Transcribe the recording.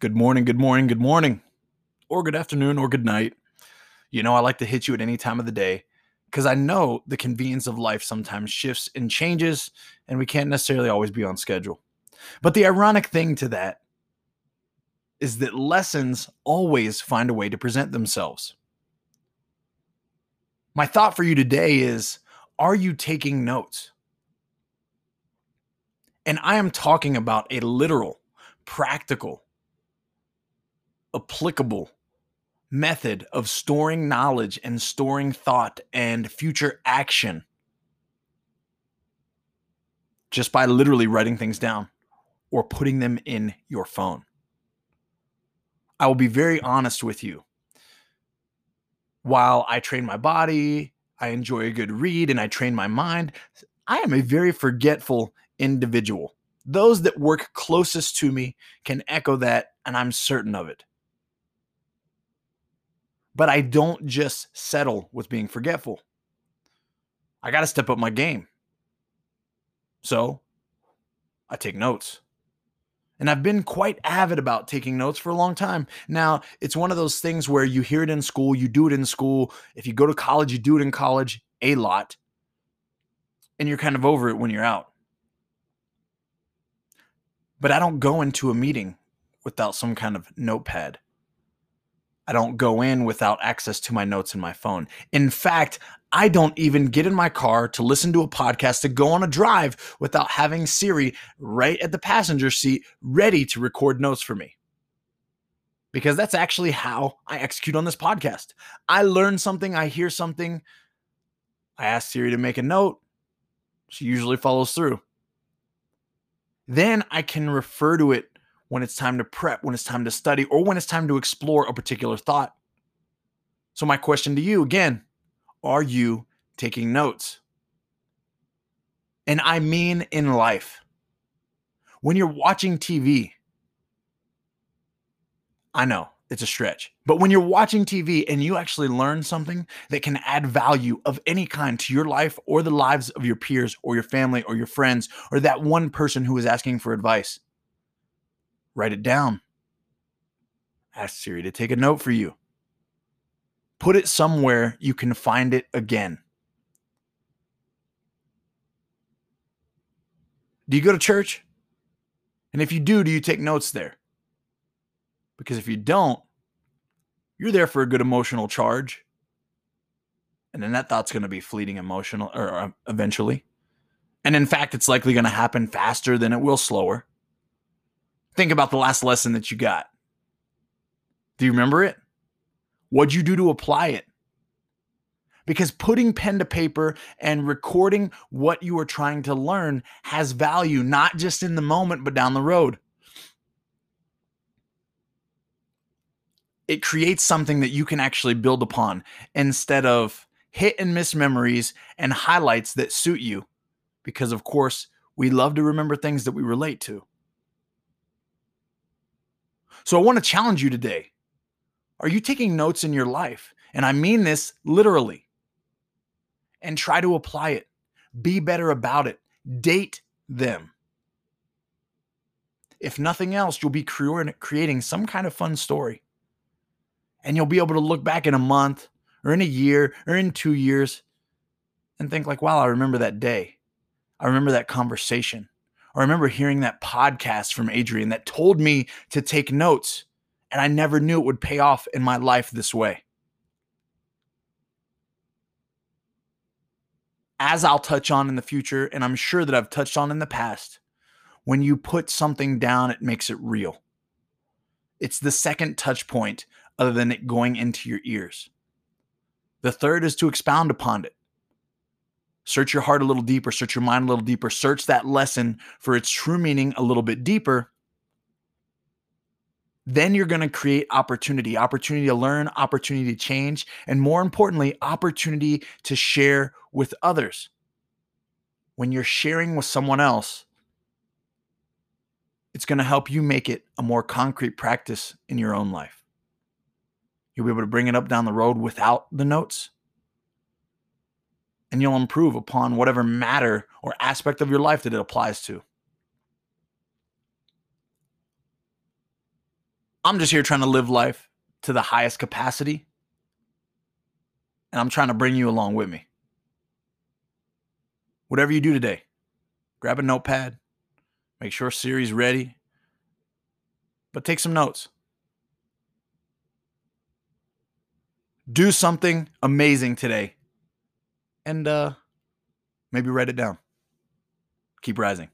Good morning, good morning, good morning, or good afternoon, or good night. You know, I like to hit you at any time of the day because I know the convenience of life sometimes shifts and changes, and we can't necessarily always be on schedule. But the ironic thing to that is that lessons always find a way to present themselves. My thought for you today is Are you taking notes? And I am talking about a literal, practical, applicable method of storing knowledge and storing thought and future action just by literally writing things down or putting them in your phone. I will be very honest with you. While I train my body, I enjoy a good read, and I train my mind, I am a very forgetful individual. Those that work closest to me can echo that, and I'm certain of it. But I don't just settle with being forgetful. I got to step up my game. So I take notes. And I've been quite avid about taking notes for a long time. Now, it's one of those things where you hear it in school, you do it in school. If you go to college, you do it in college a lot. And you're kind of over it when you're out. But I don't go into a meeting without some kind of notepad. I don't go in without access to my notes in my phone. In fact, I don't even get in my car to listen to a podcast to go on a drive without having Siri right at the passenger seat ready to record notes for me. Because that's actually how I execute on this podcast. I learn something, I hear something, I ask Siri to make a note. She usually follows through. Then I can refer to it when it's time to prep, when it's time to study, or when it's time to explore a particular thought. So, my question to you again are you taking notes? And I mean in life. When you're watching TV, I know it's a stretch, but when you're watching TV and you actually learn something that can add value of any kind to your life or the lives of your peers or your family or your friends or that one person who is asking for advice, Write it down. Ask Siri to take a note for you. Put it somewhere you can find it again. Do you go to church? And if you do, do you take notes there? Because if you don't, you're there for a good emotional charge. And then that thought's going to be fleeting emotional or uh, eventually. And in fact, it's likely going to happen faster than it will slower. Think about the last lesson that you got. Do you remember it? What'd you do to apply it? Because putting pen to paper and recording what you are trying to learn has value, not just in the moment, but down the road. It creates something that you can actually build upon instead of hit and miss memories and highlights that suit you. Because, of course, we love to remember things that we relate to. So I want to challenge you today. Are you taking notes in your life? And I mean this literally. And try to apply it. Be better about it. Date them. If nothing else, you'll be creating some kind of fun story. And you'll be able to look back in a month or in a year or in two years and think, like, wow, I remember that day. I remember that conversation. I remember hearing that podcast from Adrian that told me to take notes, and I never knew it would pay off in my life this way. As I'll touch on in the future, and I'm sure that I've touched on in the past, when you put something down, it makes it real. It's the second touch point other than it going into your ears. The third is to expound upon it. Search your heart a little deeper, search your mind a little deeper, search that lesson for its true meaning a little bit deeper. Then you're going to create opportunity, opportunity to learn, opportunity to change, and more importantly, opportunity to share with others. When you're sharing with someone else, it's going to help you make it a more concrete practice in your own life. You'll be able to bring it up down the road without the notes and you'll improve upon whatever matter or aspect of your life that it applies to. I'm just here trying to live life to the highest capacity. And I'm trying to bring you along with me. Whatever you do today, grab a notepad, make sure Siri's ready, but take some notes. Do something amazing today and uh, maybe write it down. Keep rising.